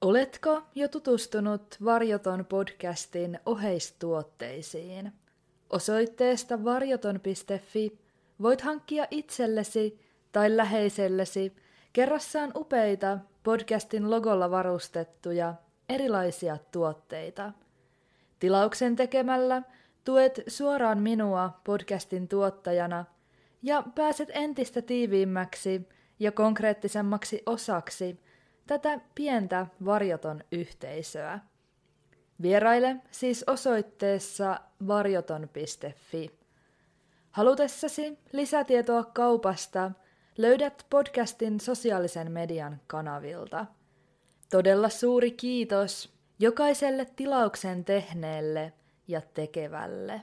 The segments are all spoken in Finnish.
Oletko jo tutustunut Varjoton podcastin oheistuotteisiin? Osoitteesta varjoton.fi voit hankkia itsellesi tai läheisellesi kerrassaan upeita podcastin logolla varustettuja erilaisia tuotteita. Tilauksen tekemällä tuet suoraan minua podcastin tuottajana ja pääset entistä tiiviimmäksi ja konkreettisemmaksi osaksi tätä pientä varjoton yhteisöä. Vieraile siis osoitteessa varjoton.fi. Halutessasi lisätietoa kaupasta löydät podcastin sosiaalisen median kanavilta. Todella suuri kiitos jokaiselle tilauksen tehneelle ja tekevälle.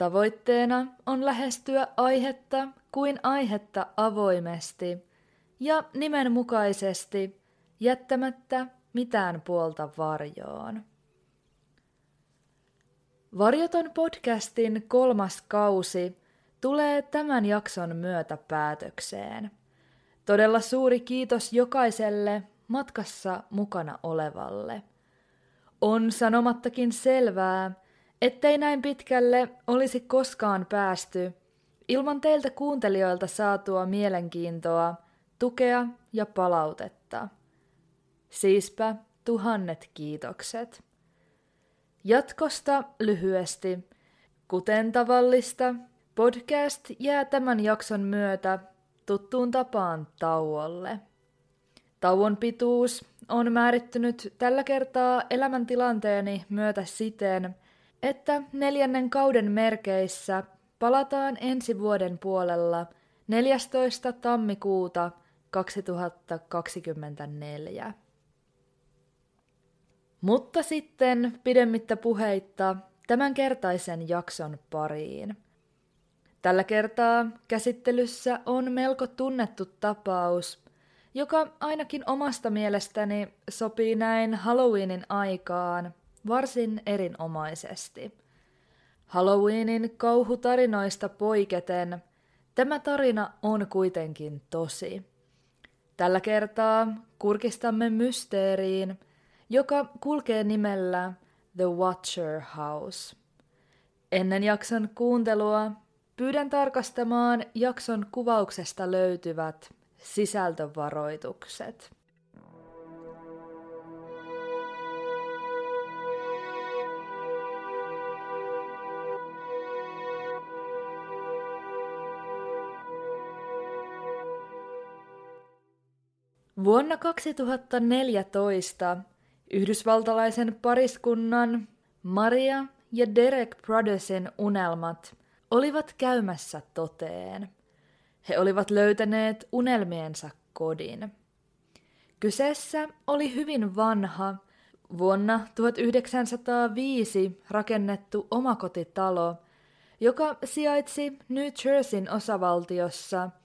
Tavoitteena on lähestyä aihetta kuin aihetta avoimesti ja nimenmukaisesti jättämättä mitään puolta varjoon. Varjoton podcastin kolmas kausi tulee tämän jakson myötä päätökseen. Todella suuri kiitos jokaiselle matkassa mukana olevalle. On sanomattakin selvää, ettei näin pitkälle olisi koskaan päästy ilman teiltä kuuntelijoilta saatua mielenkiintoa, tukea ja palautetta. Siispä tuhannet kiitokset. Jatkosta lyhyesti. Kuten tavallista, podcast jää tämän jakson myötä tuttuun tapaan tauolle. Tauon pituus on määrittynyt tällä kertaa elämäntilanteeni myötä siten, että neljännen kauden merkeissä palataan ensi vuoden puolella 14. tammikuuta 2024. Mutta sitten pidemmittä puheitta tämänkertaisen jakson pariin. Tällä kertaa käsittelyssä on melko tunnettu tapaus, joka ainakin omasta mielestäni sopii näin Halloweenin aikaan varsin erinomaisesti. Halloweenin kauhutarinoista poiketen tämä tarina on kuitenkin tosi. Tällä kertaa kurkistamme mysteeriin, joka kulkee nimellä The Watcher House. Ennen jakson kuuntelua pyydän tarkastamaan jakson kuvauksesta löytyvät sisältövaroitukset. Vuonna 2014 yhdysvaltalaisen pariskunnan Maria ja Derek Brothersin unelmat olivat käymässä toteen. He olivat löytäneet unelmiensa kodin. Kyseessä oli hyvin vanha, vuonna 1905 rakennettu omakotitalo, joka sijaitsi New Jerseyn osavaltiossa –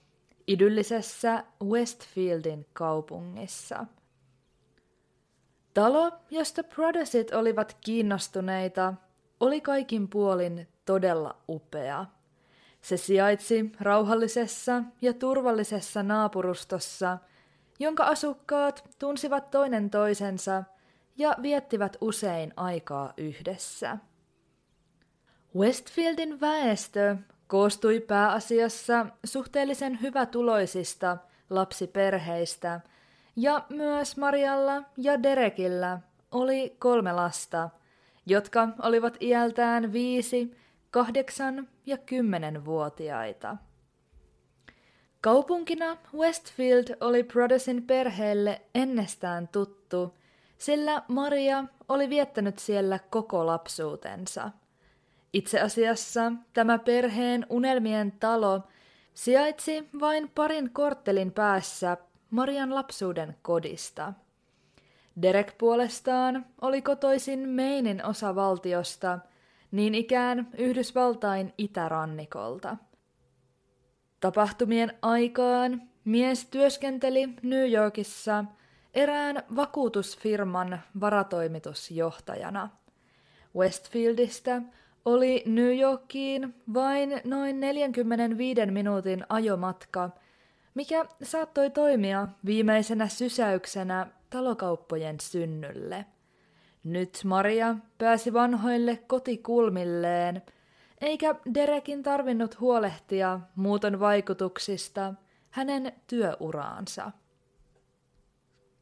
idyllisessä Westfieldin kaupungissa. Talo, josta Brothersit olivat kiinnostuneita, oli kaikin puolin todella upea. Se sijaitsi rauhallisessa ja turvallisessa naapurustossa, jonka asukkaat tunsivat toinen toisensa ja viettivät usein aikaa yhdessä. Westfieldin väestö koostui pääasiassa suhteellisen hyvätuloisista lapsiperheistä, ja myös Marialla ja Derekillä oli kolme lasta, jotka olivat iältään viisi, kahdeksan- ja kymmenenvuotiaita. Kaupunkina Westfield oli Prodesin perheelle ennestään tuttu, sillä Maria oli viettänyt siellä koko lapsuutensa. Itse asiassa tämä perheen unelmien talo sijaitsi vain parin korttelin päässä Marian lapsuuden kodista. Derek puolestaan oli kotoisin Mainin osavaltiosta, niin ikään Yhdysvaltain itärannikolta – Tapahtumien aikaan mies työskenteli New Yorkissa erään vakuutusfirman varatoimitusjohtajana. Westfieldistä oli New Yorkiin vain noin 45 minuutin ajomatka, mikä saattoi toimia viimeisenä sysäyksenä talokauppojen synnylle. Nyt Maria pääsi vanhoille kotikulmilleen – eikä Derekin tarvinnut huolehtia muuton vaikutuksista hänen työuraansa.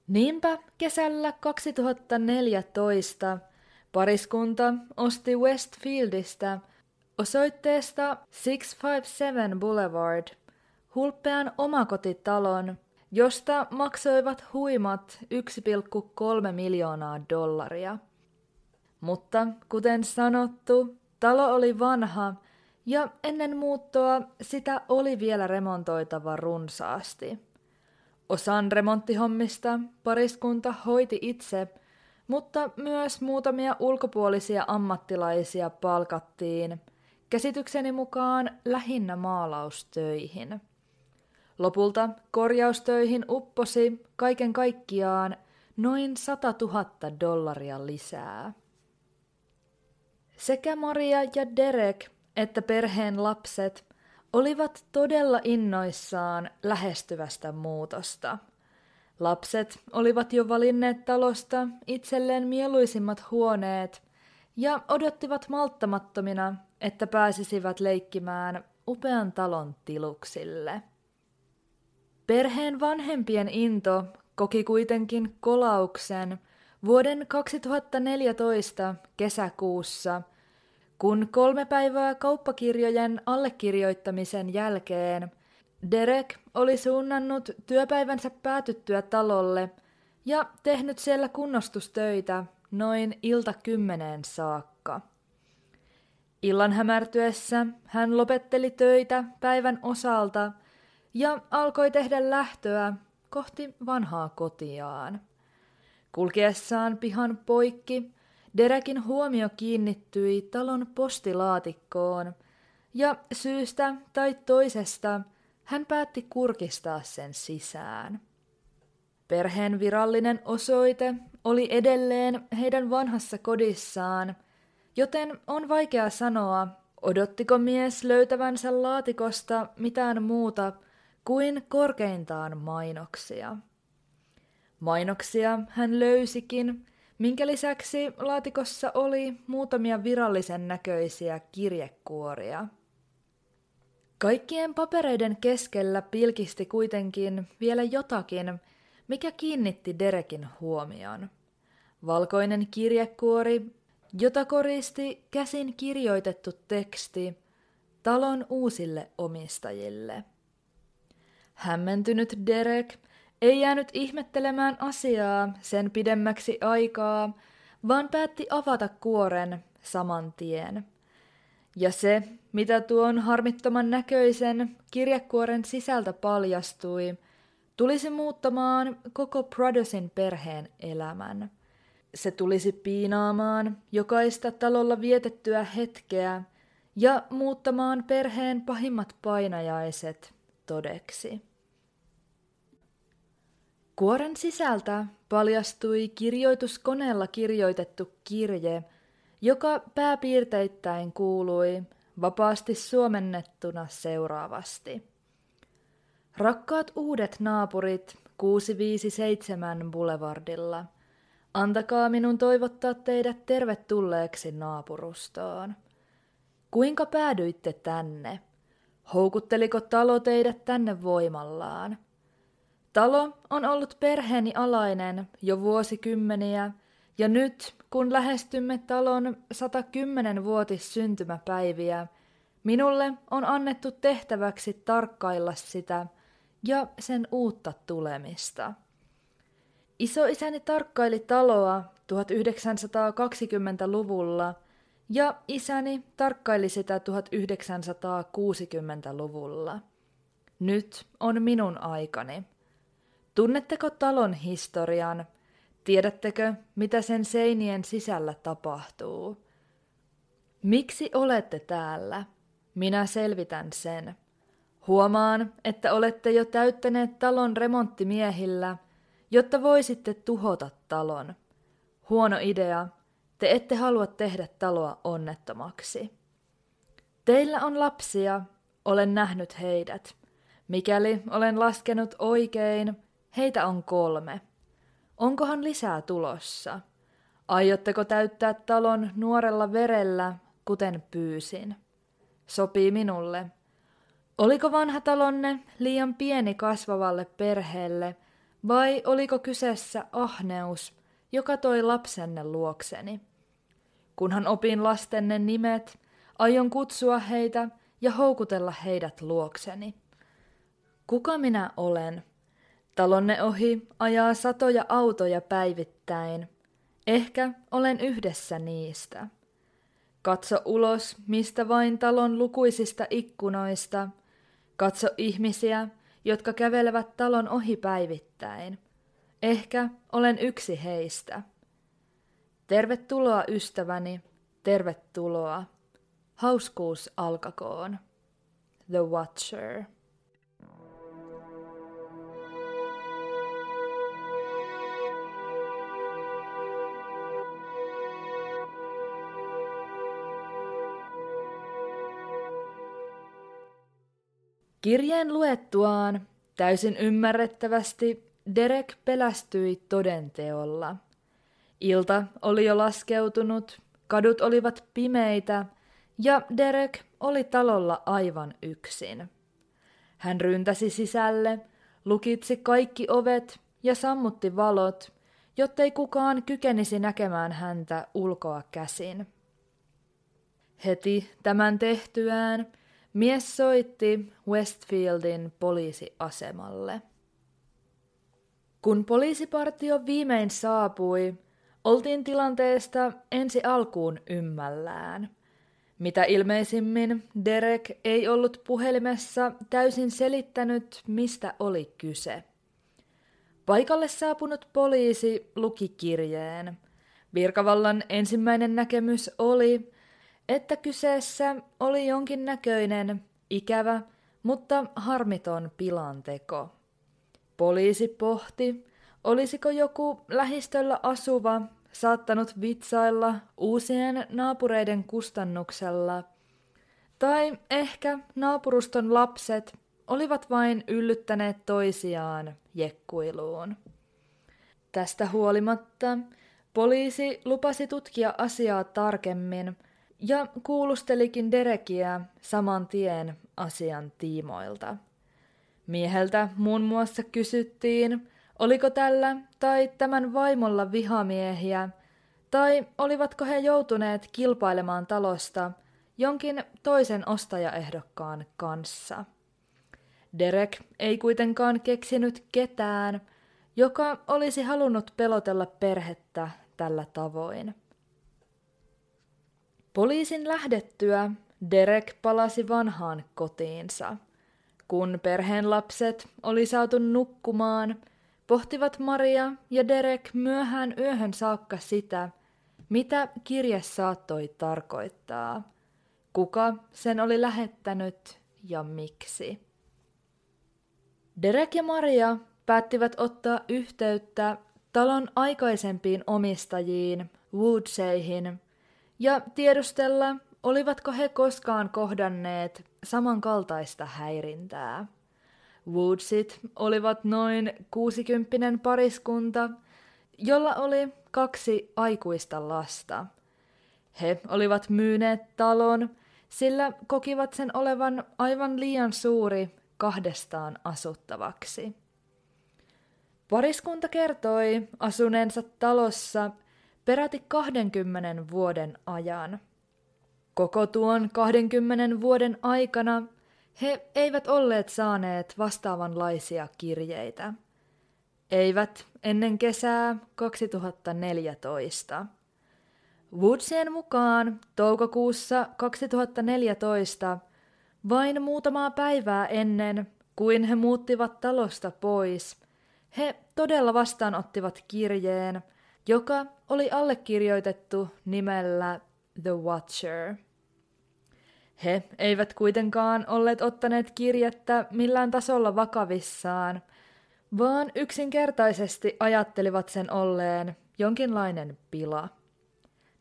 Niinpä kesällä 2014 pariskunta osti Westfieldistä osoitteesta 657 Boulevard hulppean omakotitalon, josta maksoivat huimat 1,3 miljoonaa dollaria. Mutta kuten sanottu, Talo oli vanha ja ennen muuttoa sitä oli vielä remontoitava runsaasti. Osan remonttihommista pariskunta hoiti itse, mutta myös muutamia ulkopuolisia ammattilaisia palkattiin, käsitykseni mukaan lähinnä maalaustöihin. Lopulta korjaustöihin upposi kaiken kaikkiaan noin 100 000 dollaria lisää. Sekä Maria ja Derek että perheen lapset olivat todella innoissaan lähestyvästä muutosta. Lapset olivat jo valinneet talosta itselleen mieluisimmat huoneet ja odottivat malttamattomina, että pääsisivät leikkimään upean talon tiluksille. Perheen vanhempien into koki kuitenkin kolauksen vuoden 2014 kesäkuussa – kun kolme päivää kauppakirjojen allekirjoittamisen jälkeen Derek oli suunnannut työpäivänsä päätyttyä talolle ja tehnyt siellä kunnostustöitä noin ilta kymmeneen saakka. Illan hämärtyessä hän lopetteli töitä päivän osalta ja alkoi tehdä lähtöä kohti vanhaa kotiaan. Kulkiessaan pihan poikki Derekin huomio kiinnittyi talon postilaatikkoon, ja syystä tai toisesta hän päätti kurkistaa sen sisään. Perheen virallinen osoite oli edelleen heidän vanhassa kodissaan, joten on vaikea sanoa, odottiko mies löytävänsä laatikosta mitään muuta kuin korkeintaan mainoksia. Mainoksia hän löysikin, minkä lisäksi laatikossa oli muutamia virallisen näköisiä kirjekuoria. Kaikkien papereiden keskellä pilkisti kuitenkin vielä jotakin, mikä kiinnitti Derekin huomion. Valkoinen kirjekuori, jota koristi käsin kirjoitettu teksti talon uusille omistajille. Hämmentynyt Derek ei jäänyt ihmettelemään asiaa sen pidemmäksi aikaa, vaan päätti avata kuoren saman tien. Ja se, mitä tuon harmittoman näköisen kirjekuoren sisältä paljastui, tulisi muuttamaan koko Prodosin perheen elämän. Se tulisi piinaamaan jokaista talolla vietettyä hetkeä ja muuttamaan perheen pahimmat painajaiset todeksi. Kuoren sisältä paljastui kirjoituskoneella kirjoitettu kirje, joka pääpiirteittäin kuului vapaasti suomennettuna seuraavasti. Rakkaat uudet naapurit 657 Boulevardilla, antakaa minun toivottaa teidät tervetulleeksi naapurustoon. Kuinka päädyitte tänne? Houkutteliko talo teidät tänne voimallaan? Talo on ollut perheeni alainen jo vuosikymmeniä, ja nyt, kun lähestymme talon 110-vuotis syntymäpäiviä, minulle on annettu tehtäväksi tarkkailla sitä ja sen uutta tulemista. Isoisäni tarkkaili taloa 1920-luvulla ja isäni tarkkaili sitä 1960-luvulla. Nyt on minun aikani. Tunnetteko talon historian? Tiedättekö, mitä sen seinien sisällä tapahtuu? Miksi olette täällä? Minä selvitän sen. Huomaan, että olette jo täyttäneet talon remonttimiehillä, jotta voisitte tuhota talon. Huono idea. Te ette halua tehdä taloa onnettomaksi. Teillä on lapsia. Olen nähnyt heidät. Mikäli olen laskenut oikein, heitä on kolme. Onkohan lisää tulossa? Aiotteko täyttää talon nuorella verellä, kuten pyysin? Sopii minulle. Oliko vanha talonne liian pieni kasvavalle perheelle, vai oliko kyseessä ahneus, joka toi lapsenne luokseni? Kunhan opin lastenne nimet, aion kutsua heitä ja houkutella heidät luokseni. Kuka minä olen? Talonne ohi ajaa satoja autoja päivittäin. Ehkä olen yhdessä niistä. Katso ulos, mistä vain talon lukuisista ikkunoista. Katso ihmisiä, jotka kävelevät talon ohi päivittäin. Ehkä olen yksi heistä. Tervetuloa ystäväni, tervetuloa. Hauskuus alkakoon. The Watcher. Kirjeen luettuaan täysin ymmärrettävästi Derek pelästyi todenteolla. Ilta oli jo laskeutunut, kadut olivat pimeitä ja Derek oli talolla aivan yksin. Hän ryntäsi sisälle, lukitsi kaikki ovet ja sammutti valot, jottei kukaan kykenisi näkemään häntä ulkoa käsin. Heti tämän tehtyään Mies soitti Westfieldin poliisiasemalle. Kun poliisipartio viimein saapui, oltiin tilanteesta ensi alkuun ymmällään. Mitä ilmeisimmin Derek ei ollut puhelimessa täysin selittänyt, mistä oli kyse. Paikalle saapunut poliisi luki kirjeen. Virkavallan ensimmäinen näkemys oli, että kyseessä oli jonkin näköinen, ikävä, mutta harmiton pilanteko. Poliisi pohti, olisiko joku lähistöllä asuva saattanut vitsailla uusien naapureiden kustannuksella, tai ehkä naapuruston lapset olivat vain yllyttäneet toisiaan jekkuiluun. Tästä huolimatta poliisi lupasi tutkia asiaa tarkemmin – ja kuulustelikin Derekiä saman tien asian tiimoilta. Mieheltä muun muassa kysyttiin, oliko tällä tai tämän vaimolla vihamiehiä, tai olivatko he joutuneet kilpailemaan talosta jonkin toisen ostajaehdokkaan kanssa. Derek ei kuitenkaan keksinyt ketään, joka olisi halunnut pelotella perhettä tällä tavoin. Poliisin lähdettyä Derek palasi vanhaan kotiinsa. Kun perheen lapset oli saatu nukkumaan, pohtivat Maria ja Derek myöhään yöhön saakka sitä, mitä kirje saattoi tarkoittaa, kuka sen oli lähettänyt ja miksi. Derek ja Maria päättivät ottaa yhteyttä talon aikaisempiin omistajiin, Woodseihin ja tiedustella, olivatko he koskaan kohdanneet samankaltaista häirintää. Woodsit olivat noin kuusikymppinen pariskunta, jolla oli kaksi aikuista lasta. He olivat myyneet talon, sillä kokivat sen olevan aivan liian suuri kahdestaan asuttavaksi. Pariskunta kertoi asuneensa talossa peräti 20 vuoden ajan. Koko tuon 20 vuoden aikana he eivät olleet saaneet vastaavanlaisia kirjeitä. Eivät ennen kesää 2014. Woodsien mukaan toukokuussa 2014, vain muutamaa päivää ennen kuin he muuttivat talosta pois, he todella vastaanottivat kirjeen, joka oli allekirjoitettu nimellä The Watcher. He eivät kuitenkaan olleet ottaneet kirjettä millään tasolla vakavissaan, vaan yksinkertaisesti ajattelivat sen olleen jonkinlainen pila.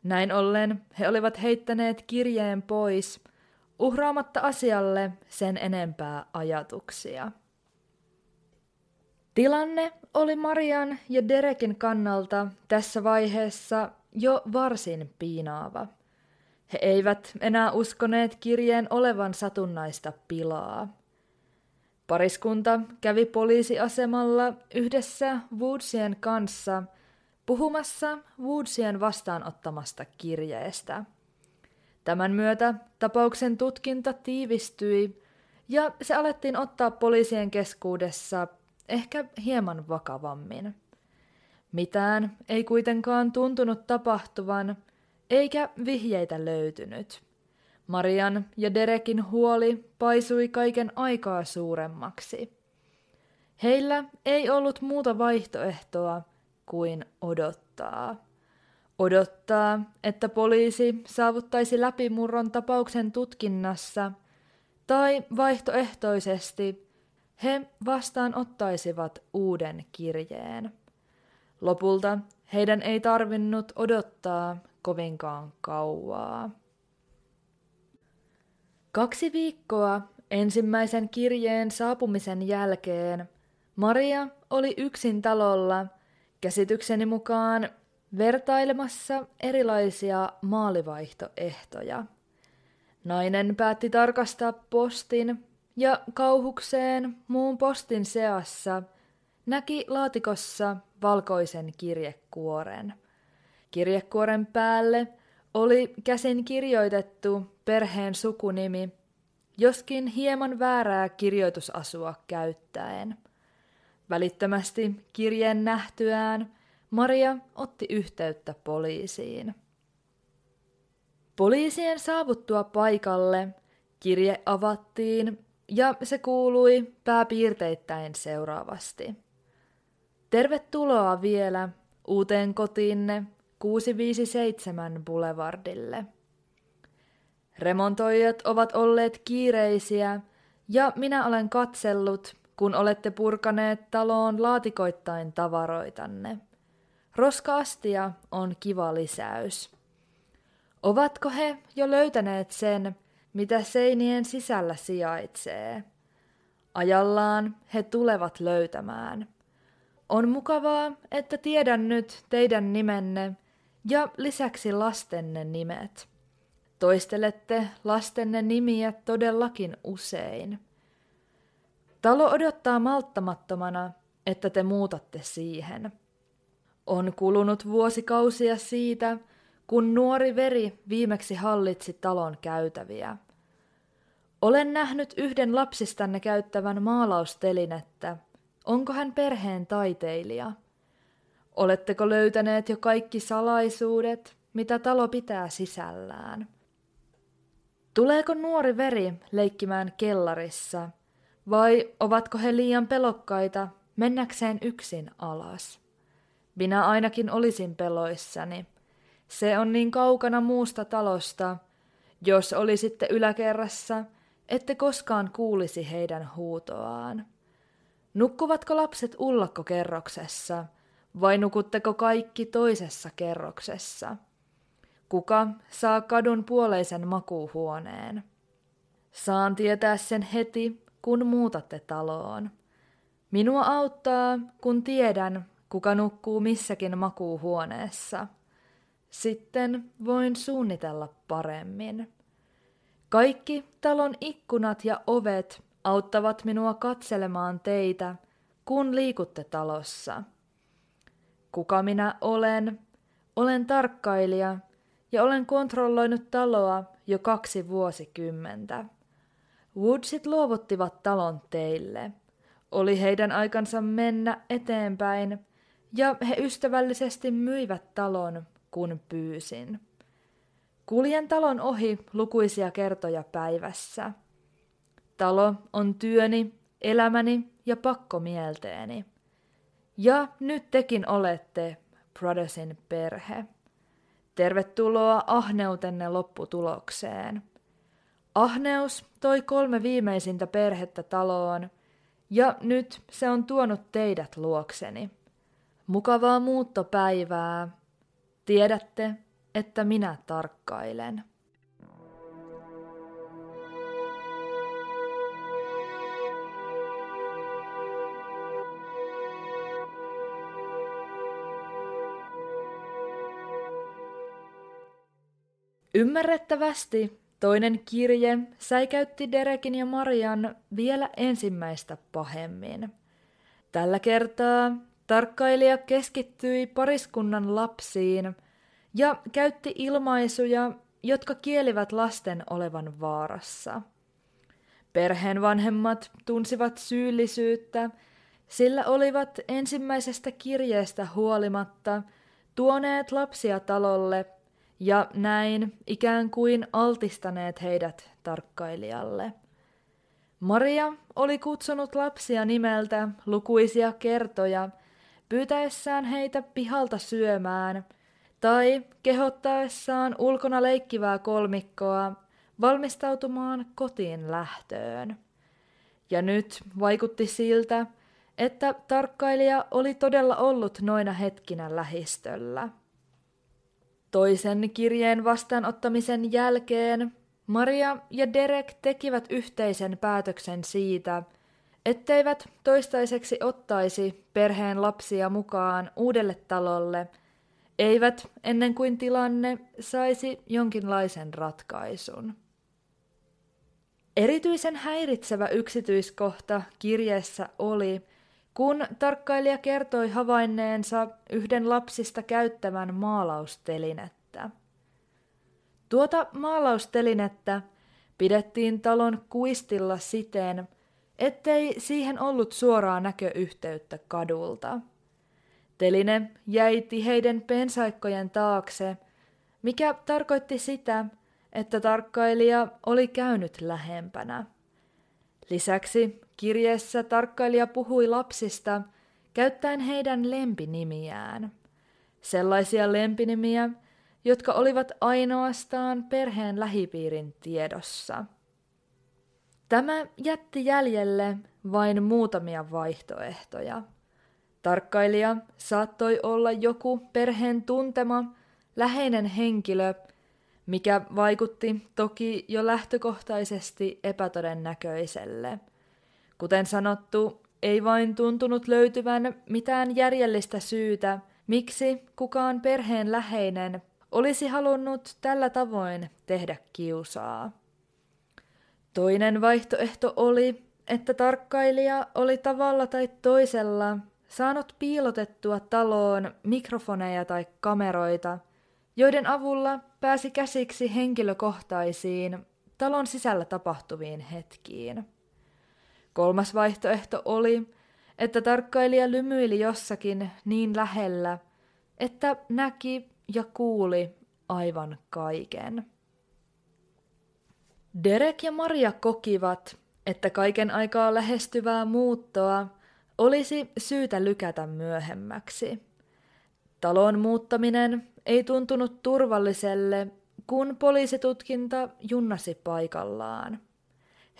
Näin ollen he olivat heittäneet kirjeen pois, uhraamatta asialle sen enempää ajatuksia. Tilanne oli Marian ja Derekin kannalta tässä vaiheessa jo varsin piinaava. He eivät enää uskoneet kirjeen olevan satunnaista pilaa. Pariskunta kävi poliisiasemalla yhdessä Woodsien kanssa puhumassa Woodsien vastaanottamasta kirjeestä. Tämän myötä tapauksen tutkinta tiivistyi ja se alettiin ottaa poliisien keskuudessa ehkä hieman vakavammin. Mitään ei kuitenkaan tuntunut tapahtuvan, eikä vihjeitä löytynyt. Marian ja Derekin huoli paisui kaiken aikaa suuremmaksi. Heillä ei ollut muuta vaihtoehtoa kuin odottaa. Odottaa, että poliisi saavuttaisi läpimurron tapauksen tutkinnassa, tai vaihtoehtoisesti he vastaanottaisivat uuden kirjeen. Lopulta heidän ei tarvinnut odottaa kovinkaan kauaa. Kaksi viikkoa ensimmäisen kirjeen saapumisen jälkeen Maria oli yksin talolla käsitykseni mukaan vertailemassa erilaisia maalivaihtoehtoja. Nainen päätti tarkastaa postin ja kauhukseen muun postin seassa näki laatikossa valkoisen kirjekuoren. Kirjekuoren päälle oli käsin kirjoitettu perheen sukunimi, joskin hieman väärää kirjoitusasua käyttäen. Välittömästi kirjeen nähtyään Maria otti yhteyttä poliisiin. Poliisien saavuttua paikalle kirje avattiin ja se kuului pääpiirteittäin seuraavasti. Tervetuloa vielä uuteen kotiinne 657 Boulevardille. Remontoijat ovat olleet kiireisiä ja minä olen katsellut, kun olette purkaneet taloon laatikoittain tavaroitanne. Roskaastia on kiva lisäys. Ovatko he jo löytäneet sen, mitä seinien sisällä sijaitsee? Ajallaan he tulevat löytämään. On mukavaa, että tiedän nyt teidän nimenne ja lisäksi lastenne nimet. Toistelette lastenne nimiä todellakin usein. Talo odottaa malttamattomana, että te muutatte siihen. On kulunut vuosikausia siitä, kun nuori veri viimeksi hallitsi talon käytäviä. Olen nähnyt yhden lapsistanne käyttävän maalaustelinettä. Onko hän perheen taiteilija? Oletteko löytäneet jo kaikki salaisuudet, mitä talo pitää sisällään? Tuleeko nuori veri leikkimään kellarissa, vai ovatko he liian pelokkaita mennäkseen yksin alas? Minä ainakin olisin peloissani. Se on niin kaukana muusta talosta. Jos olisitte yläkerrassa, ette koskaan kuulisi heidän huutoaan. Nukkuvatko lapset ullakkokerroksessa vai nukutteko kaikki toisessa kerroksessa? Kuka saa kadun puoleisen makuuhuoneen? Saan tietää sen heti, kun muutatte taloon. Minua auttaa, kun tiedän, kuka nukkuu missäkin makuuhuoneessa. Sitten voin suunnitella paremmin. Kaikki talon ikkunat ja ovet auttavat minua katselemaan teitä, kun liikutte talossa. Kuka minä olen, olen tarkkailija ja olen kontrolloinut taloa jo kaksi vuosikymmentä. Woodsit luovuttivat talon teille. Oli heidän aikansa mennä eteenpäin, ja he ystävällisesti myivät talon, kun pyysin. Kuljen talon ohi lukuisia kertoja päivässä. Talo on työni, elämäni ja pakkomielteeni. Ja nyt tekin olette Brothersin perhe. Tervetuloa ahneutenne lopputulokseen. Ahneus toi kolme viimeisintä perhettä taloon, ja nyt se on tuonut teidät luokseni. Mukavaa muuttopäivää. Tiedätte, että minä tarkkailen. Ymmärrettävästi toinen kirje säikäytti Derekin ja Marian vielä ensimmäistä pahemmin. Tällä kertaa tarkkailija keskittyi pariskunnan lapsiin ja käytti ilmaisuja, jotka kielivät lasten olevan vaarassa. Perheen vanhemmat tunsivat syyllisyyttä, sillä olivat ensimmäisestä kirjeestä huolimatta tuoneet lapsia talolle ja näin ikään kuin altistaneet heidät tarkkailijalle. Maria oli kutsunut lapsia nimeltä lukuisia kertoja, pyytäessään heitä pihalta syömään tai kehottaessaan ulkona leikkivää kolmikkoa valmistautumaan kotiin lähtöön. Ja nyt vaikutti siltä, että tarkkailija oli todella ollut noina hetkinä lähistöllä. Toisen kirjeen vastaanottamisen jälkeen Maria ja Derek tekivät yhteisen päätöksen siitä, etteivät toistaiseksi ottaisi perheen lapsia mukaan uudelle talolle, eivät ennen kuin tilanne saisi jonkinlaisen ratkaisun. Erityisen häiritsevä yksityiskohta kirjeessä oli, kun tarkkailija kertoi havainneensa yhden lapsista käyttävän maalaustelinettä. Tuota maalaustelinettä pidettiin talon kuistilla siten, ettei siihen ollut suoraa näköyhteyttä kadulta. Teline jäi tiheiden pensaikkojen taakse, mikä tarkoitti sitä, että tarkkailija oli käynyt lähempänä. Lisäksi kirjeessä tarkkailija puhui lapsista käyttäen heidän lempinimiään. Sellaisia lempinimiä, jotka olivat ainoastaan perheen lähipiirin tiedossa. Tämä jätti jäljelle vain muutamia vaihtoehtoja. Tarkkailija saattoi olla joku perheen tuntema, läheinen henkilö, mikä vaikutti toki jo lähtökohtaisesti epätodennäköiselle. Kuten sanottu, ei vain tuntunut löytyvän mitään järjellistä syytä, miksi kukaan perheen läheinen olisi halunnut tällä tavoin tehdä kiusaa. Toinen vaihtoehto oli, että tarkkailija oli tavalla tai toisella saanut piilotettua taloon mikrofoneja tai kameroita, joiden avulla pääsi käsiksi henkilökohtaisiin, talon sisällä tapahtuviin hetkiin. Kolmas vaihtoehto oli, että tarkkailija lymyili jossakin niin lähellä, että näki ja kuuli aivan kaiken. Derek ja Maria kokivat, että kaiken aikaa lähestyvää muuttoa olisi syytä lykätä myöhemmäksi. Talon muuttaminen ei tuntunut turvalliselle, kun poliisitutkinta junnasi paikallaan.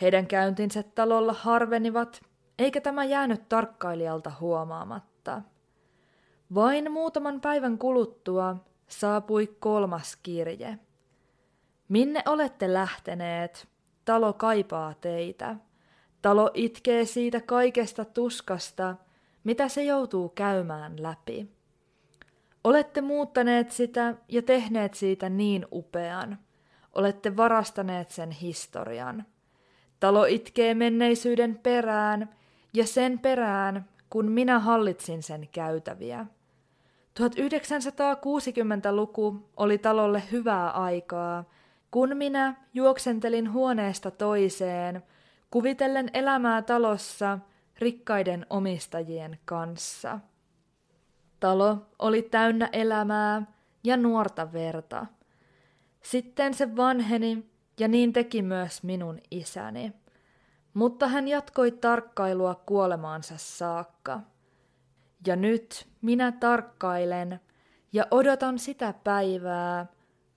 Heidän käyntinsä talolla harvenivat, eikä tämä jäänyt tarkkailijalta huomaamatta. Vain muutaman päivän kuluttua saapui kolmas kirje. Minne olette lähteneet? Talo kaipaa teitä. Talo itkee siitä kaikesta tuskasta, mitä se joutuu käymään läpi. Olette muuttaneet sitä ja tehneet siitä niin upean. Olette varastaneet sen historian. Talo itkee menneisyyden perään ja sen perään, kun minä hallitsin sen käytäviä. 1960-luku oli talolle hyvää aikaa, kun minä juoksentelin huoneesta toiseen, kuvitellen elämää talossa rikkaiden omistajien kanssa. Talo oli täynnä elämää ja nuorta verta. Sitten se vanheni ja niin teki myös minun isäni. Mutta hän jatkoi tarkkailua kuolemaansa saakka. Ja nyt minä tarkkailen ja odotan sitä päivää,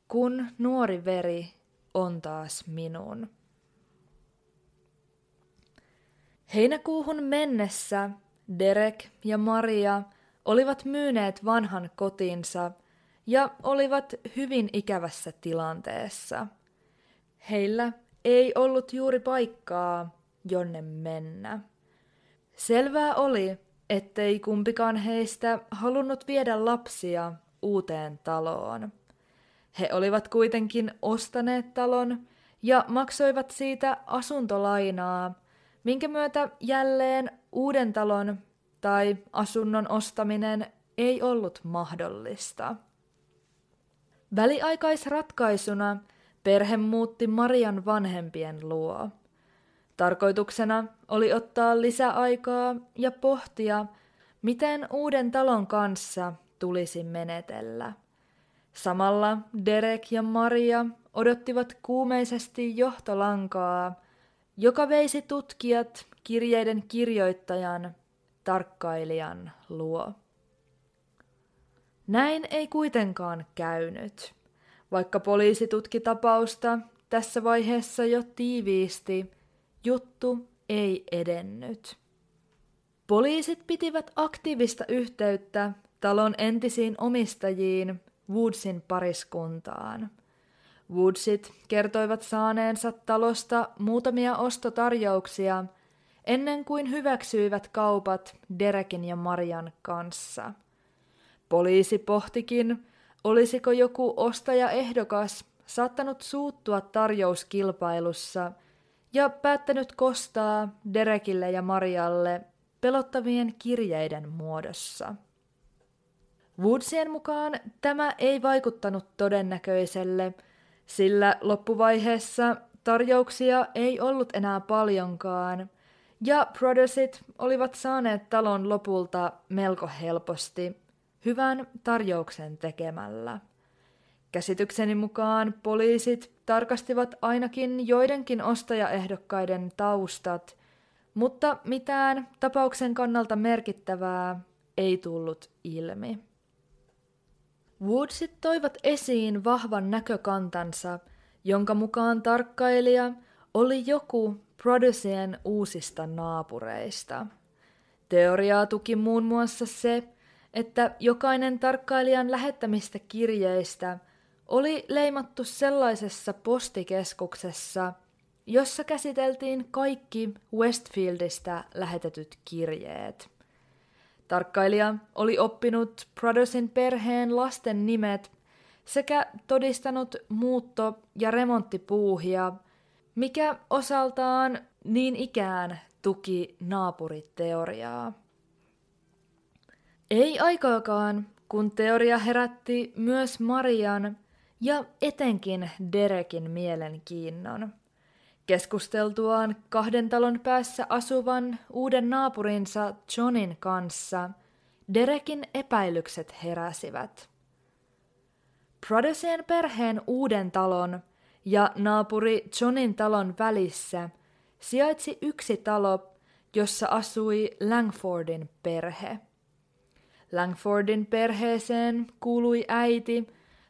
kun nuori veri on taas minun. Heinäkuuhun mennessä Derek ja Maria olivat myyneet vanhan kotinsa ja olivat hyvin ikävässä tilanteessa. Heillä ei ollut juuri paikkaa, jonne mennä. Selvää oli, ettei kumpikaan heistä halunnut viedä lapsia uuteen taloon. He olivat kuitenkin ostaneet talon ja maksoivat siitä asuntolainaa, minkä myötä jälleen uuden talon tai asunnon ostaminen ei ollut mahdollista. Väliaikaisratkaisuna perhe muutti Marian vanhempien luo. Tarkoituksena oli ottaa lisäaikaa ja pohtia, miten uuden talon kanssa tulisi menetellä. Samalla Derek ja Maria odottivat kuumeisesti johtolankaa, joka veisi tutkijat kirjeiden kirjoittajan, tarkkailijan luo. Näin ei kuitenkaan käynyt, vaikka poliisi tutki tapausta tässä vaiheessa jo tiiviisti, juttu ei edennyt. Poliisit pitivät aktiivista yhteyttä talon entisiin omistajiin Woodsin pariskuntaan. Woodsit kertoivat saaneensa talosta muutamia ostotarjouksia ennen kuin hyväksyivät kaupat Derekin ja Marian kanssa. Poliisi pohtikin, olisiko joku ostajaehdokas saattanut suuttua tarjouskilpailussa ja päättänyt kostaa Derekille ja Marialle pelottavien kirjeiden muodossa. Woodsien mukaan tämä ei vaikuttanut todennäköiselle, sillä loppuvaiheessa tarjouksia ei ollut enää paljonkaan, ja Brothersit olivat saaneet talon lopulta melko helposti hyvän tarjouksen tekemällä. Käsitykseni mukaan poliisit tarkastivat ainakin joidenkin ostajaehdokkaiden taustat, mutta mitään tapauksen kannalta merkittävää ei tullut ilmi. Woodsit toivat esiin vahvan näkökantansa, jonka mukaan tarkkailija oli joku Prodysien uusista naapureista. Teoriaa tuki muun muassa se, että jokainen tarkkailijan lähettämistä kirjeistä oli leimattu sellaisessa postikeskuksessa, jossa käsiteltiin kaikki Westfieldistä lähetetyt kirjeet – Tarkkailija oli oppinut Proddersin perheen lasten nimet sekä todistanut muutto- ja remonttipuuhia, mikä osaltaan niin ikään tuki naapuriteoriaa. Ei aikaakaan, kun teoria herätti myös Marian ja etenkin Derekin mielenkiinnon. Keskusteltuaan kahden talon päässä asuvan uuden naapurinsa Johnin kanssa, Derekin epäilykset heräsivät. Prodesien perheen uuden talon ja naapuri Johnin talon välissä sijaitsi yksi talo, jossa asui Langfordin perhe. Langfordin perheeseen kuului äiti,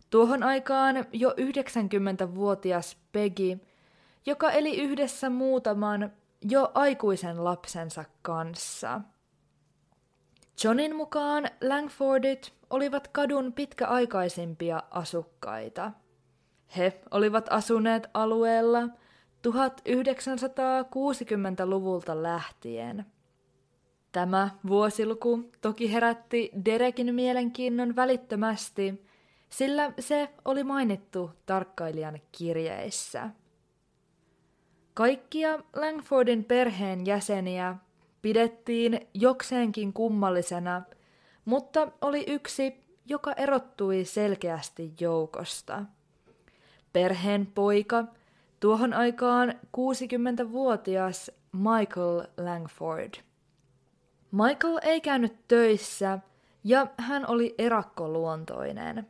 tuohon aikaan jo 90-vuotias Peggy, joka eli yhdessä muutaman jo aikuisen lapsensa kanssa. Johnin mukaan Langfordit olivat kadun pitkäaikaisimpia asukkaita. He olivat asuneet alueella 1960-luvulta lähtien. Tämä vuosiluku toki herätti Derekin mielenkiinnon välittömästi, sillä se oli mainittu tarkkailijan kirjeissä. Kaikkia Langfordin perheen jäseniä pidettiin jokseenkin kummallisena, mutta oli yksi, joka erottui selkeästi joukosta. Perheen poika, tuohon aikaan 60-vuotias Michael Langford. Michael ei käynyt töissä ja hän oli erakkoluontoinen.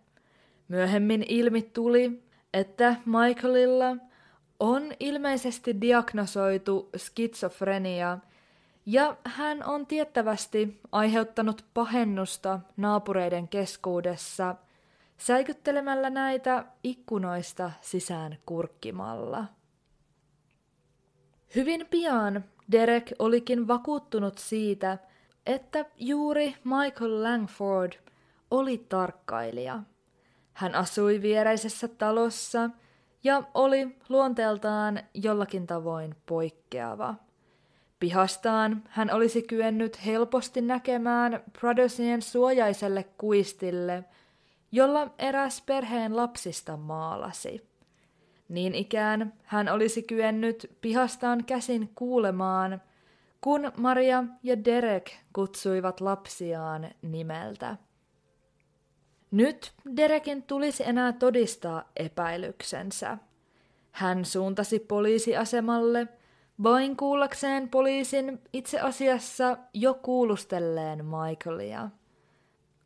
Myöhemmin ilmi tuli, että Michaelilla on ilmeisesti diagnosoitu skitsofrenia ja hän on tiettävästi aiheuttanut pahennusta naapureiden keskuudessa säikyttelemällä näitä ikkunoista sisään kurkkimalla. Hyvin pian Derek olikin vakuuttunut siitä, että juuri Michael Langford oli tarkkailija. Hän asui viereisessä talossa ja oli luonteeltaan jollakin tavoin poikkeava. Pihastaan hän olisi kyennyt helposti näkemään Pradersien suojaiselle kuistille, jolla eräs perheen lapsista maalasi. Niin ikään hän olisi kyennyt pihastaan käsin kuulemaan, kun Maria ja Derek kutsuivat lapsiaan nimeltä. Nyt Derekin tulisi enää todistaa epäilyksensä. Hän suuntasi poliisiasemalle vain kuullakseen poliisin itse asiassa jo kuulustelleen Michaelia.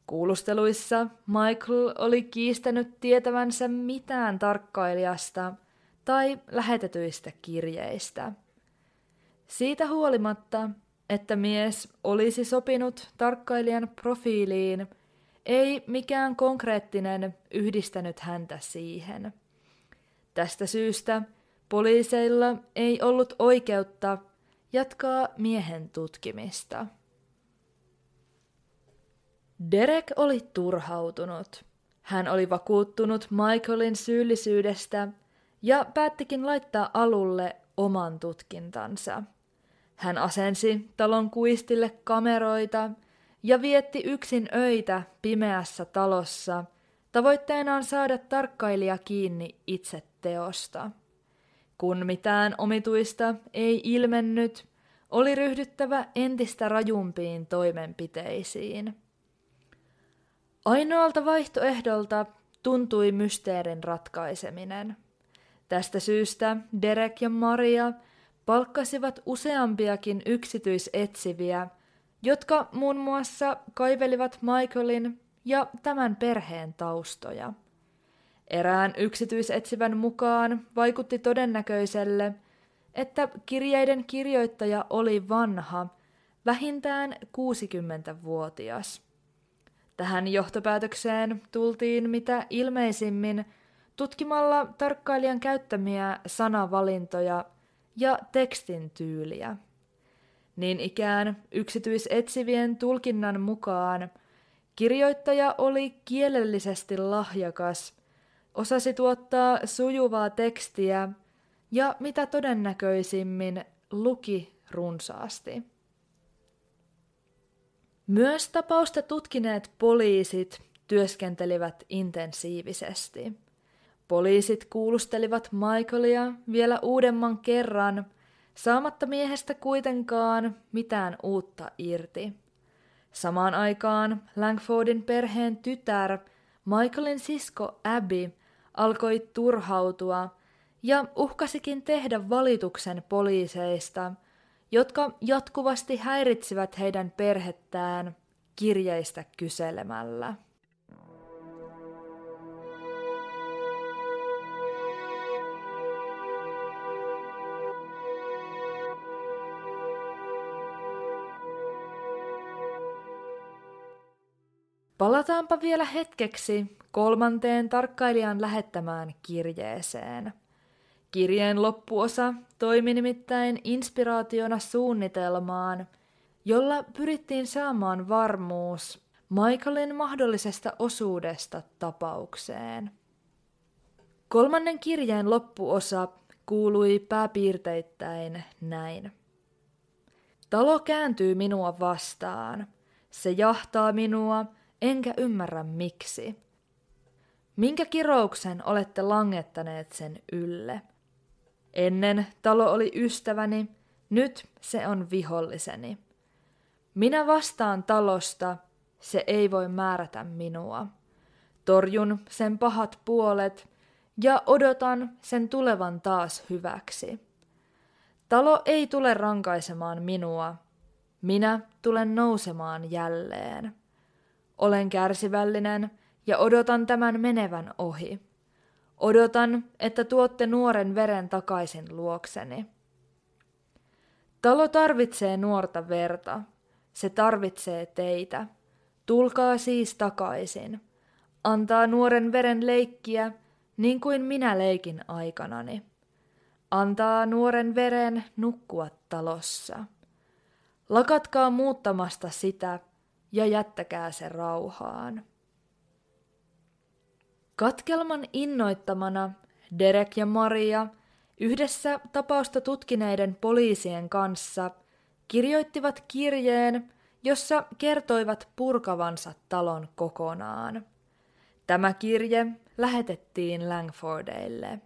Kuulusteluissa Michael oli kiistänyt tietävänsä mitään tarkkailijasta tai lähetetyistä kirjeistä. Siitä huolimatta, että mies olisi sopinut tarkkailijan profiiliin, ei mikään konkreettinen yhdistänyt häntä siihen. Tästä syystä poliiseilla ei ollut oikeutta jatkaa miehen tutkimista. Derek oli turhautunut. Hän oli vakuuttunut Michaelin syyllisyydestä ja päättikin laittaa alulle oman tutkintansa. Hän asensi talon kuistille kameroita ja vietti yksin öitä pimeässä talossa, tavoitteenaan saada tarkkailija kiinni itse teosta. Kun mitään omituista ei ilmennyt, oli ryhdyttävä entistä rajumpiin toimenpiteisiin. Ainoalta vaihtoehdolta tuntui mysteerin ratkaiseminen. Tästä syystä Derek ja Maria palkkasivat useampiakin yksityisetsiviä, jotka muun muassa kaivelivat Michaelin ja tämän perheen taustoja. Erään yksityisetsivän mukaan vaikutti todennäköiselle, että kirjeiden kirjoittaja oli vanha, vähintään 60-vuotias. Tähän johtopäätökseen tultiin mitä ilmeisimmin tutkimalla tarkkailijan käyttämiä sanavalintoja ja tekstin tyyliä. Niin ikään yksityisetsivien tulkinnan mukaan kirjoittaja oli kielellisesti lahjakas, osasi tuottaa sujuvaa tekstiä ja mitä todennäköisimmin luki runsaasti. Myös tapausta tutkineet poliisit työskentelivät intensiivisesti. Poliisit kuulustelivat Michaelia vielä uudemman kerran, saamatta miehestä kuitenkaan mitään uutta irti. Samaan aikaan Langfordin perheen tytär, Michaelin sisko Abby, alkoi turhautua ja uhkasikin tehdä valituksen poliiseista – jotka jatkuvasti häiritsivät heidän perhettään kirjeistä kyselemällä. Palataanpa vielä hetkeksi kolmanteen tarkkailijan lähettämään kirjeeseen – Kirjeen loppuosa toimi nimittäin inspiraationa suunnitelmaan, jolla pyrittiin saamaan varmuus Michaelin mahdollisesta osuudesta tapaukseen. Kolmannen kirjeen loppuosa kuului pääpiirteittäin näin. Talo kääntyy minua vastaan. Se jahtaa minua, enkä ymmärrä miksi. Minkä kirouksen olette langettaneet sen ylle? Ennen talo oli ystäväni, nyt se on viholliseni. Minä vastaan talosta, se ei voi määrätä minua. Torjun sen pahat puolet ja odotan sen tulevan taas hyväksi. Talo ei tule rankaisemaan minua. Minä tulen nousemaan jälleen. Olen kärsivällinen ja odotan tämän menevän ohi. Odotan, että tuotte nuoren veren takaisin luokseni. Talo tarvitsee nuorta verta. Se tarvitsee teitä. Tulkaa siis takaisin. Antaa nuoren veren leikkiä, niin kuin minä leikin aikanani. Antaa nuoren veren nukkua talossa. Lakatkaa muuttamasta sitä ja jättäkää se rauhaan. Katkelman innoittamana Derek ja Maria yhdessä tapausta tutkineiden poliisien kanssa kirjoittivat kirjeen, jossa kertoivat purkavansa talon kokonaan. Tämä kirje lähetettiin Langfordeille.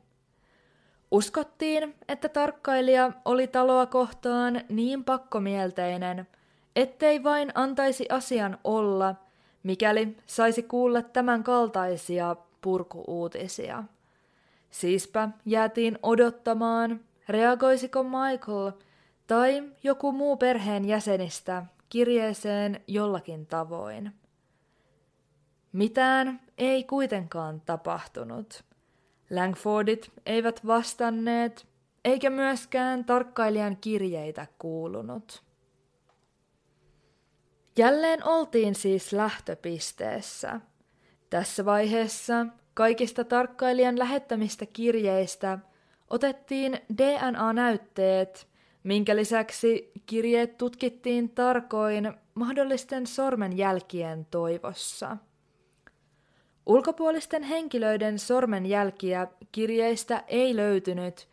Uskottiin, että tarkkailija oli taloa kohtaan niin pakkomielteinen, ettei vain antaisi asian olla, mikäli saisi kuulla tämän kaltaisia purkuuutisia. Siispä jäätiin odottamaan, reagoisiko Michael tai joku muu perheen jäsenistä kirjeeseen jollakin tavoin. Mitään ei kuitenkaan tapahtunut. Langfordit eivät vastanneet, eikä myöskään tarkkailijan kirjeitä kuulunut. Jälleen oltiin siis lähtöpisteessä. Tässä vaiheessa kaikista tarkkailijan lähettämistä kirjeistä otettiin DNA-näytteet, minkä lisäksi kirjeet tutkittiin tarkoin mahdollisten sormenjälkien toivossa. Ulkopuolisten henkilöiden sormenjälkiä kirjeistä ei löytynyt,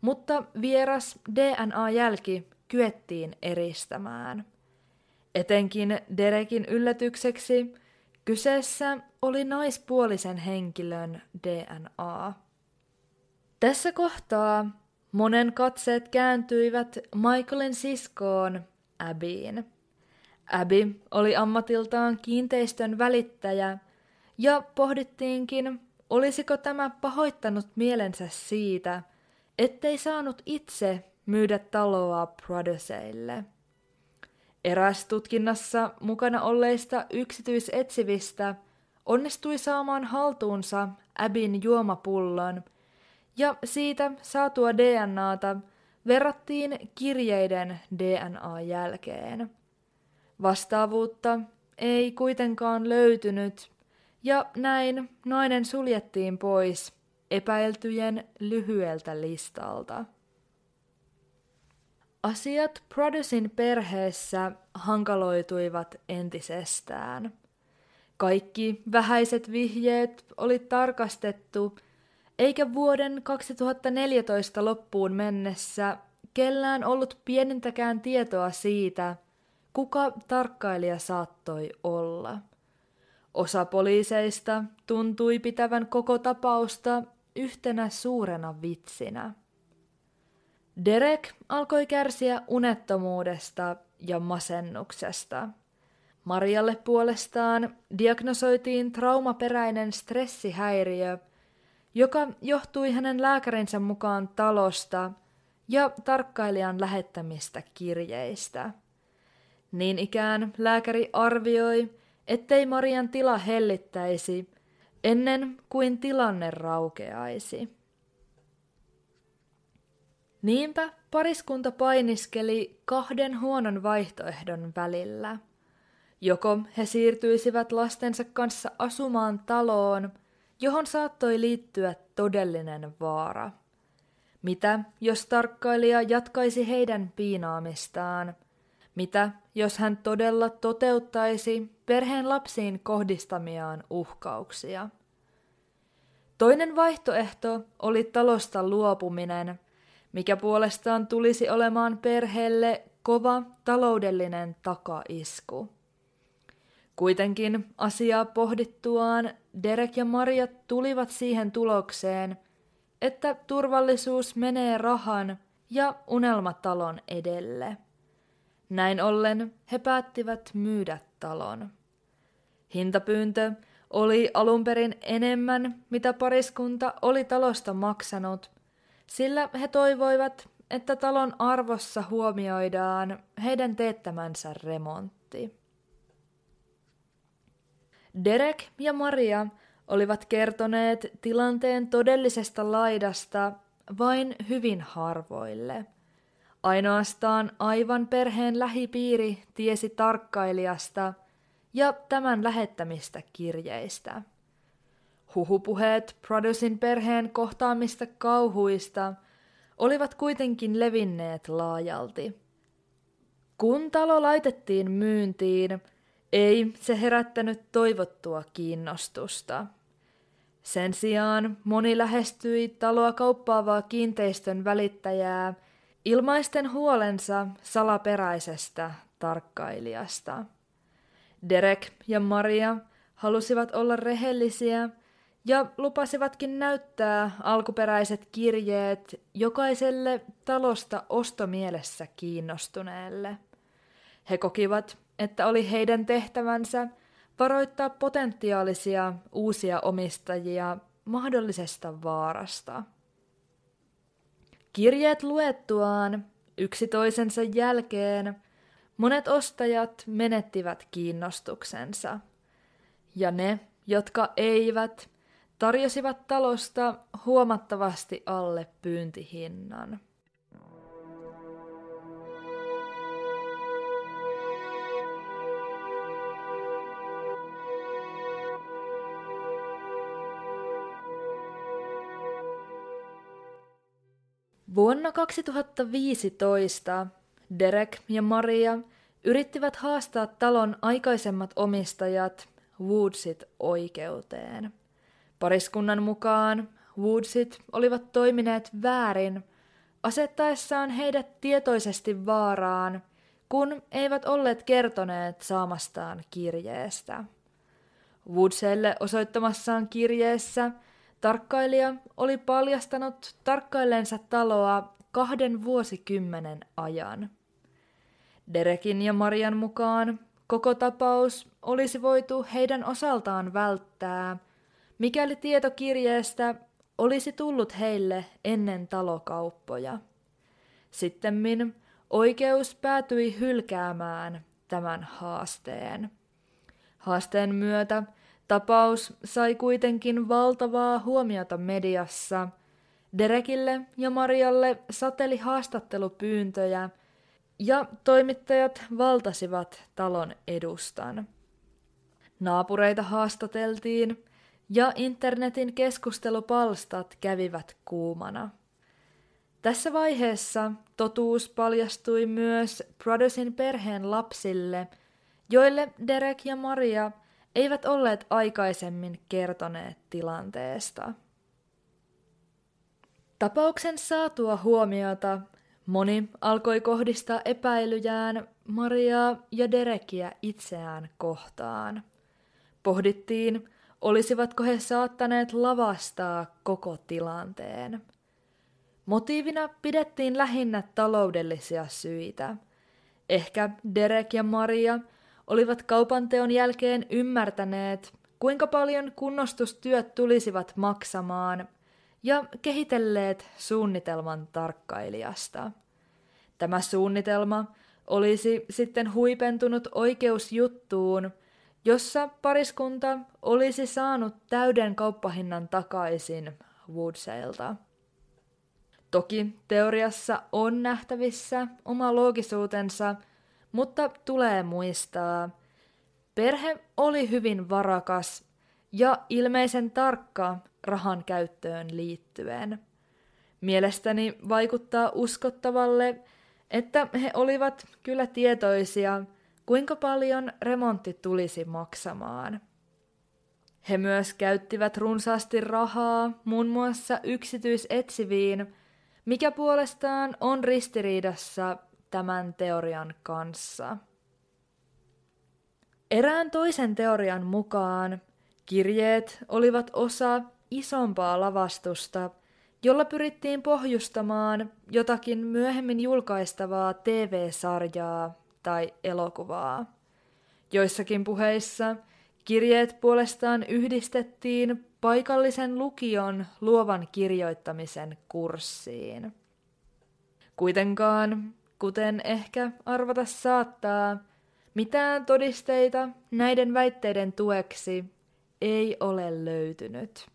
mutta vieras DNA-jälki kyettiin eristämään. Etenkin Derekin yllätykseksi kyseessä oli naispuolisen henkilön DNA. Tässä kohtaa monen katseet kääntyivät Michaelin siskoon Abbyin. Abby oli ammatiltaan kiinteistön välittäjä ja pohdittiinkin, olisiko tämä pahoittanut mielensä siitä, ettei saanut itse myydä taloa Prodosseille. Eräs tutkinnassa mukana olleista yksityisetsivistä onnistui saamaan haltuunsa Abin juomapullon, ja siitä saatua DNAta verrattiin kirjeiden DNA-jälkeen. Vastaavuutta ei kuitenkaan löytynyt, ja näin nainen suljettiin pois epäiltyjen lyhyeltä listalta. Asiat Produsin perheessä hankaloituivat entisestään. Kaikki vähäiset vihjeet oli tarkastettu, eikä vuoden 2014 loppuun mennessä kellään ollut pienintäkään tietoa siitä, kuka tarkkailija saattoi olla. Osa poliiseista tuntui pitävän koko tapausta yhtenä suurena vitsinä. Derek alkoi kärsiä unettomuudesta ja masennuksesta. Marialle puolestaan diagnosoitiin traumaperäinen stressihäiriö, joka johtui hänen lääkärinsä mukaan talosta ja tarkkailijan lähettämistä kirjeistä. Niin ikään lääkäri arvioi, ettei Marian tila hellittäisi ennen kuin tilanne raukeaisi. Niinpä pariskunta painiskeli kahden huonon vaihtoehdon välillä. Joko he siirtyisivät lastensa kanssa asumaan taloon, johon saattoi liittyä todellinen vaara. Mitä, jos tarkkailija jatkaisi heidän piinaamistaan? Mitä, jos hän todella toteuttaisi perheen lapsiin kohdistamiaan uhkauksia? Toinen vaihtoehto oli talosta luopuminen – mikä puolestaan tulisi olemaan perheelle kova taloudellinen takaisku. Kuitenkin asiaa pohdittuaan Derek ja Maria tulivat siihen tulokseen, että turvallisuus menee rahan ja unelmatalon edelle. Näin ollen he päättivät myydä talon. Hintapyyntö oli alun perin enemmän, mitä pariskunta oli talosta maksanut, sillä he toivoivat, että talon arvossa huomioidaan heidän teettämänsä remontti. Derek ja Maria olivat kertoneet tilanteen todellisesta laidasta vain hyvin harvoille. Ainoastaan aivan perheen lähipiiri tiesi tarkkailijasta ja tämän lähettämistä kirjeistä. Huhupuheet Produsin perheen kohtaamista kauhuista olivat kuitenkin levinneet laajalti. Kun talo laitettiin myyntiin, ei se herättänyt toivottua kiinnostusta. Sen sijaan moni lähestyi taloa kauppaavaa kiinteistön välittäjää ilmaisten huolensa salaperäisestä tarkkailijasta. Derek ja Maria halusivat olla rehellisiä ja lupasivatkin näyttää alkuperäiset kirjeet jokaiselle talosta ostomielessä kiinnostuneelle. He kokivat, että oli heidän tehtävänsä varoittaa potentiaalisia uusia omistajia mahdollisesta vaarasta. Kirjeet luettuaan yksi toisensa jälkeen monet ostajat menettivät kiinnostuksensa, ja ne, jotka eivät, tarjosivat talosta huomattavasti alle pyyntihinnan. Vuonna 2015 Derek ja Maria yrittivät haastaa talon aikaisemmat omistajat Woodsit oikeuteen. Pariskunnan mukaan Woodsit olivat toimineet väärin asettaessaan heidät tietoisesti vaaraan, kun eivät olleet kertoneet saamastaan kirjeestä. Woodselle osoittamassaan kirjeessä – Tarkkailija oli paljastanut tarkkaillensa taloa kahden vuosikymmenen ajan. Derekin ja Marian mukaan koko tapaus olisi voitu heidän osaltaan välttää, mikäli tietokirjeestä olisi tullut heille ennen talokauppoja. Sittemmin oikeus päätyi hylkäämään tämän haasteen. Haasteen myötä Tapaus sai kuitenkin valtavaa huomiota mediassa. Derekille ja Marialle sateli haastattelupyyntöjä ja toimittajat valtasivat talon edustan. Naapureita haastateltiin ja internetin keskustelupalstat kävivät kuumana. Tässä vaiheessa totuus paljastui myös Brodersin perheen lapsille, joille Derek ja Maria – eivät olleet aikaisemmin kertoneet tilanteesta. Tapauksen saatua huomiota moni alkoi kohdistaa epäilyjään Mariaa ja Derekiä itseään kohtaan. Pohdittiin, olisivatko he saattaneet lavastaa koko tilanteen. Motiivina pidettiin lähinnä taloudellisia syitä. Ehkä Derek ja Maria – olivat kaupanteon jälkeen ymmärtäneet, kuinka paljon kunnostustyöt tulisivat maksamaan, ja kehitelleet suunnitelman tarkkailijasta. Tämä suunnitelma olisi sitten huipentunut oikeusjuttuun, jossa pariskunta olisi saanut täyden kauppahinnan takaisin Woodsailta. Toki teoriassa on nähtävissä oma loogisuutensa – mutta tulee muistaa, perhe oli hyvin varakas ja ilmeisen tarkka rahan käyttöön liittyen. Mielestäni vaikuttaa uskottavalle, että he olivat kyllä tietoisia, kuinka paljon remontti tulisi maksamaan. He myös käyttivät runsaasti rahaa muun muassa yksityisetsiviin, mikä puolestaan on ristiriidassa tämän teorian kanssa. Erään toisen teorian mukaan kirjeet olivat osa isompaa lavastusta, jolla pyrittiin pohjustamaan jotakin myöhemmin julkaistavaa TV-sarjaa tai elokuvaa. Joissakin puheissa Kirjeet puolestaan yhdistettiin paikallisen lukion luovan kirjoittamisen kurssiin. Kuitenkaan, kuten ehkä arvata saattaa, mitään todisteita näiden väitteiden tueksi ei ole löytynyt.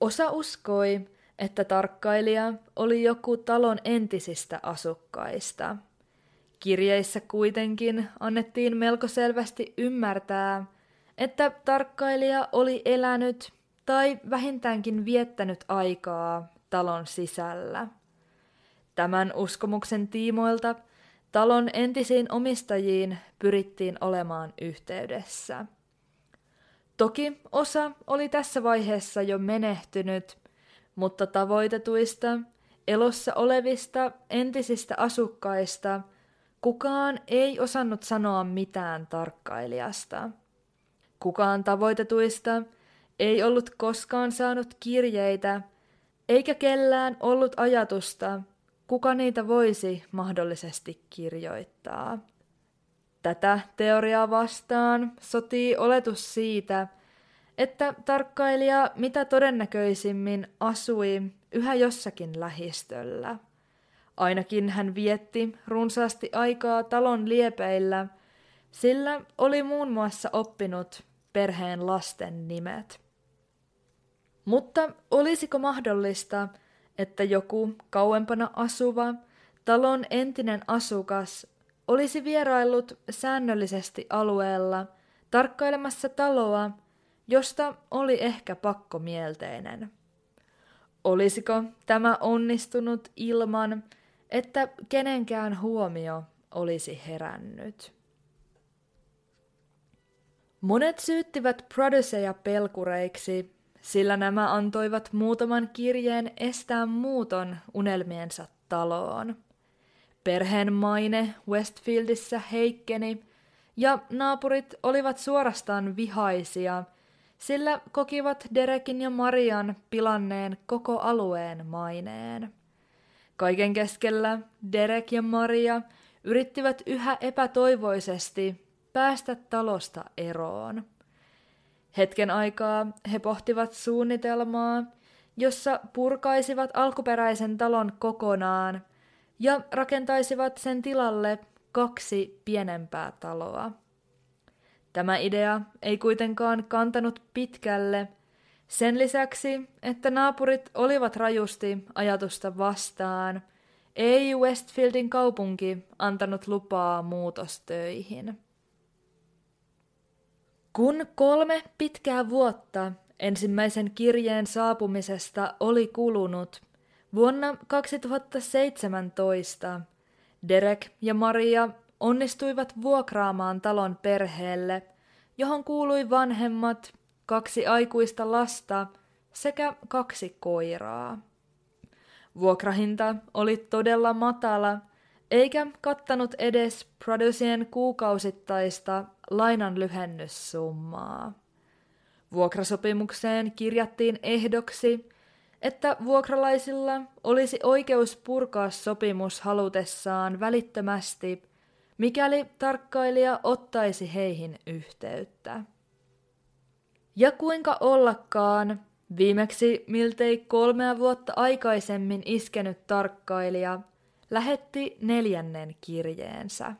Osa uskoi, että tarkkailija oli joku talon entisistä asukkaista. Kirjeissä kuitenkin annettiin melko selvästi ymmärtää, että tarkkailija oli elänyt tai vähintäänkin viettänyt aikaa talon sisällä. Tämän uskomuksen tiimoilta talon entisiin omistajiin pyrittiin olemaan yhteydessä. Toki osa oli tässä vaiheessa jo menehtynyt, mutta tavoitetuista, elossa olevista entisistä asukkaista kukaan ei osannut sanoa mitään tarkkailijasta. Kukaan tavoitetuista ei ollut koskaan saanut kirjeitä, eikä kellään ollut ajatusta, kuka niitä voisi mahdollisesti kirjoittaa. Tätä teoriaa vastaan sotii oletus siitä, että tarkkailija mitä todennäköisimmin asui yhä jossakin lähistöllä. Ainakin hän vietti runsaasti aikaa talon liepeillä, sillä oli muun muassa oppinut perheen lasten nimet. Mutta olisiko mahdollista, että joku kauempana asuva, talon entinen asukas, olisi vieraillut säännöllisesti alueella tarkkailemassa taloa, josta oli ehkä pakkomielteinen. Olisiko tämä onnistunut ilman, että kenenkään huomio olisi herännyt? Monet syyttivät Prodyseja pelkureiksi, sillä nämä antoivat muutaman kirjeen estää muuton unelmiensa taloon. Perheen maine Westfieldissä heikkeni, ja naapurit olivat suorastaan vihaisia, sillä kokivat Derekin ja Marian pilanneen koko alueen maineen. Kaiken keskellä Derek ja Maria yrittivät yhä epätoivoisesti päästä talosta eroon. Hetken aikaa he pohtivat suunnitelmaa, jossa purkaisivat alkuperäisen talon kokonaan ja rakentaisivat sen tilalle kaksi pienempää taloa. Tämä idea ei kuitenkaan kantanut pitkälle, sen lisäksi, että naapurit olivat rajusti ajatusta vastaan, ei Westfieldin kaupunki antanut lupaa muutostöihin. Kun kolme pitkää vuotta ensimmäisen kirjeen saapumisesta oli kulunut, vuonna 2017 Derek ja Maria onnistuivat vuokraamaan talon perheelle, johon kuului vanhemmat, kaksi aikuista lasta sekä kaksi koiraa. Vuokrahinta oli todella matala, eikä kattanut edes Producien kuukausittaista lainan lyhennyssummaa. Vuokrasopimukseen kirjattiin ehdoksi, että vuokralaisilla olisi oikeus purkaa sopimus halutessaan välittömästi, mikäli tarkkailija ottaisi heihin yhteyttä. Ja kuinka ollakaan, viimeksi miltei kolmea vuotta aikaisemmin iskenyt tarkkailija lähetti neljännen kirjeensä.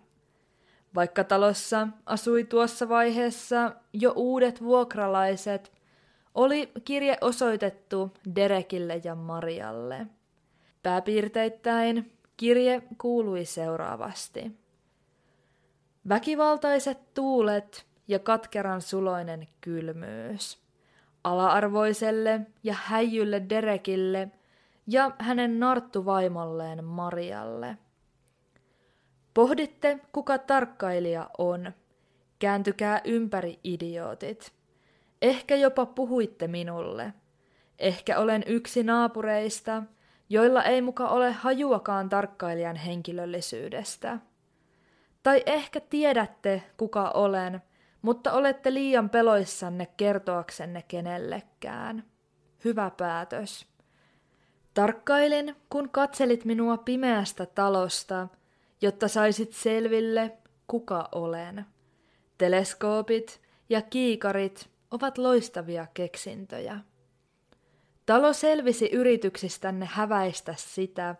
Vaikka talossa asui tuossa vaiheessa jo uudet vuokralaiset, oli kirje osoitettu Derekille ja Marialle. Pääpiirteittäin kirje kuului seuraavasti. Väkivaltaiset tuulet ja katkeran suloinen kylmyys. Ala-arvoiselle ja häijylle Derekille ja hänen narttuvaimolleen Marialle. Pohditte, kuka tarkkailija on. Kääntykää ympäri idiootit. Ehkä jopa puhuitte minulle. Ehkä olen yksi naapureista, joilla ei muka ole hajuakaan tarkkailijan henkilöllisyydestä. Tai ehkä tiedätte, kuka olen, mutta olette liian peloissanne kertoaksenne kenellekään. Hyvä päätös. Tarkkailin, kun katselit minua pimeästä talosta, jotta saisit selville, kuka olen. Teleskoopit ja kiikarit ovat loistavia keksintöjä. Talo selvisi yrityksistänne häväistä sitä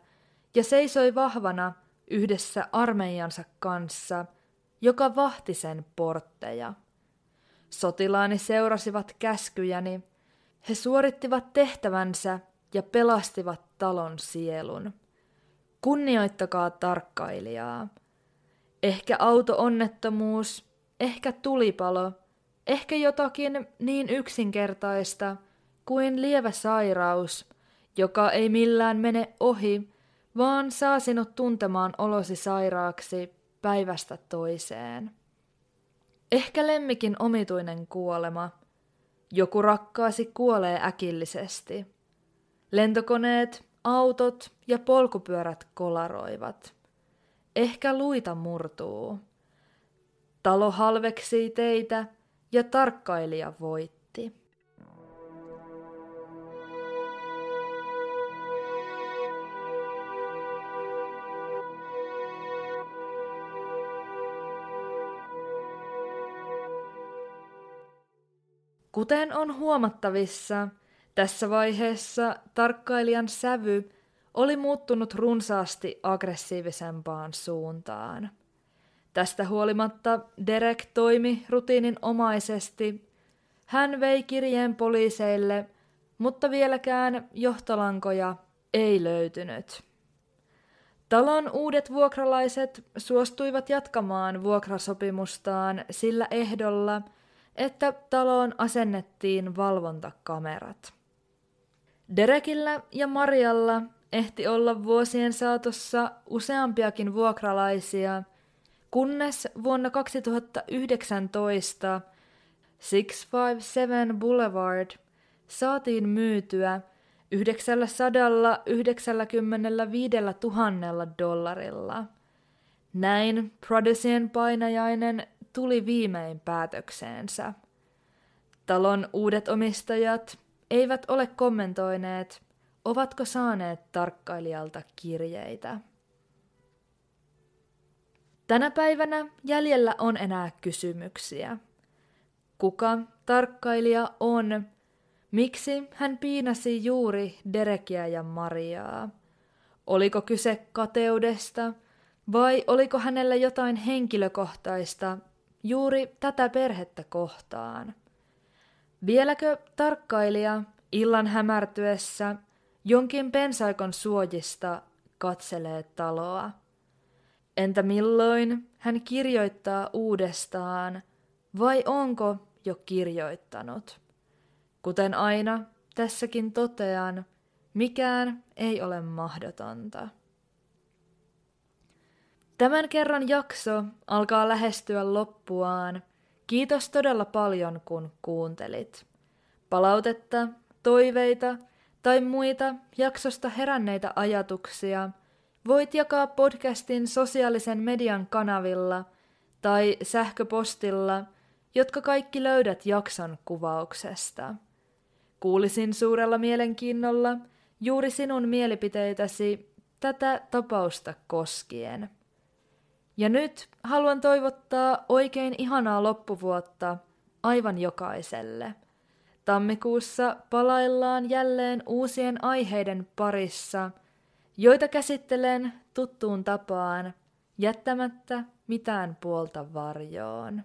ja seisoi vahvana yhdessä armeijansa kanssa, joka vahti sen portteja. Sotilaani seurasivat käskyjäni, he suorittivat tehtävänsä ja pelastivat talon sielun. Kunnioittakaa tarkkailijaa. Ehkä auto-onnettomuus, ehkä tulipalo, ehkä jotakin niin yksinkertaista kuin lievä sairaus, joka ei millään mene ohi, vaan saa sinut tuntemaan olosi sairaaksi päivästä toiseen. Ehkä lemmikin omituinen kuolema. Joku rakkaasi kuolee äkillisesti. Lentokoneet, autot ja polkupyörät kolaroivat. Ehkä luita murtuu. Talo halveksii teitä ja tarkkailija voitti. Kuten on huomattavissa, tässä vaiheessa tarkkailijan sävy oli muuttunut runsaasti aggressiivisempaan suuntaan. Tästä huolimatta Derek toimi rutiininomaisesti. Hän vei kirjeen poliiseille, mutta vieläkään johtolankoja ei löytynyt. Talon uudet vuokralaiset suostuivat jatkamaan vuokrasopimustaan sillä ehdolla, että taloon asennettiin valvontakamerat. Derekillä ja Marialla ehti olla vuosien saatossa useampiakin vuokralaisia, kunnes vuonna 2019 657 Boulevard saatiin myytyä 995 000 dollarilla. Näin Prodesien painajainen tuli viimein päätökseensä. Talon uudet omistajat eivät ole kommentoineet, ovatko saaneet tarkkailijalta kirjeitä. Tänä päivänä jäljellä on enää kysymyksiä. Kuka tarkkailija on? Miksi hän piinasi juuri Derekiä ja Mariaa? Oliko kyse kateudesta vai oliko hänellä jotain henkilökohtaista juuri tätä perhettä kohtaan? Vieläkö tarkkailija illan hämärtyessä jonkin pensaikon suojista katselee taloa? Entä milloin hän kirjoittaa uudestaan, vai onko jo kirjoittanut? Kuten aina, tässäkin totean, mikään ei ole mahdotonta. Tämän kerran jakso alkaa lähestyä loppuaan. Kiitos todella paljon, kun kuuntelit. Palautetta, toiveita tai muita jaksosta heränneitä ajatuksia voit jakaa podcastin sosiaalisen median kanavilla tai sähköpostilla, jotka kaikki löydät jakson kuvauksesta. Kuulisin suurella mielenkiinnolla juuri sinun mielipiteitäsi tätä tapausta koskien. Ja nyt haluan toivottaa oikein ihanaa loppuvuotta aivan jokaiselle. Tammikuussa palaillaan jälleen uusien aiheiden parissa, joita käsittelen tuttuun tapaan, jättämättä mitään puolta varjoon.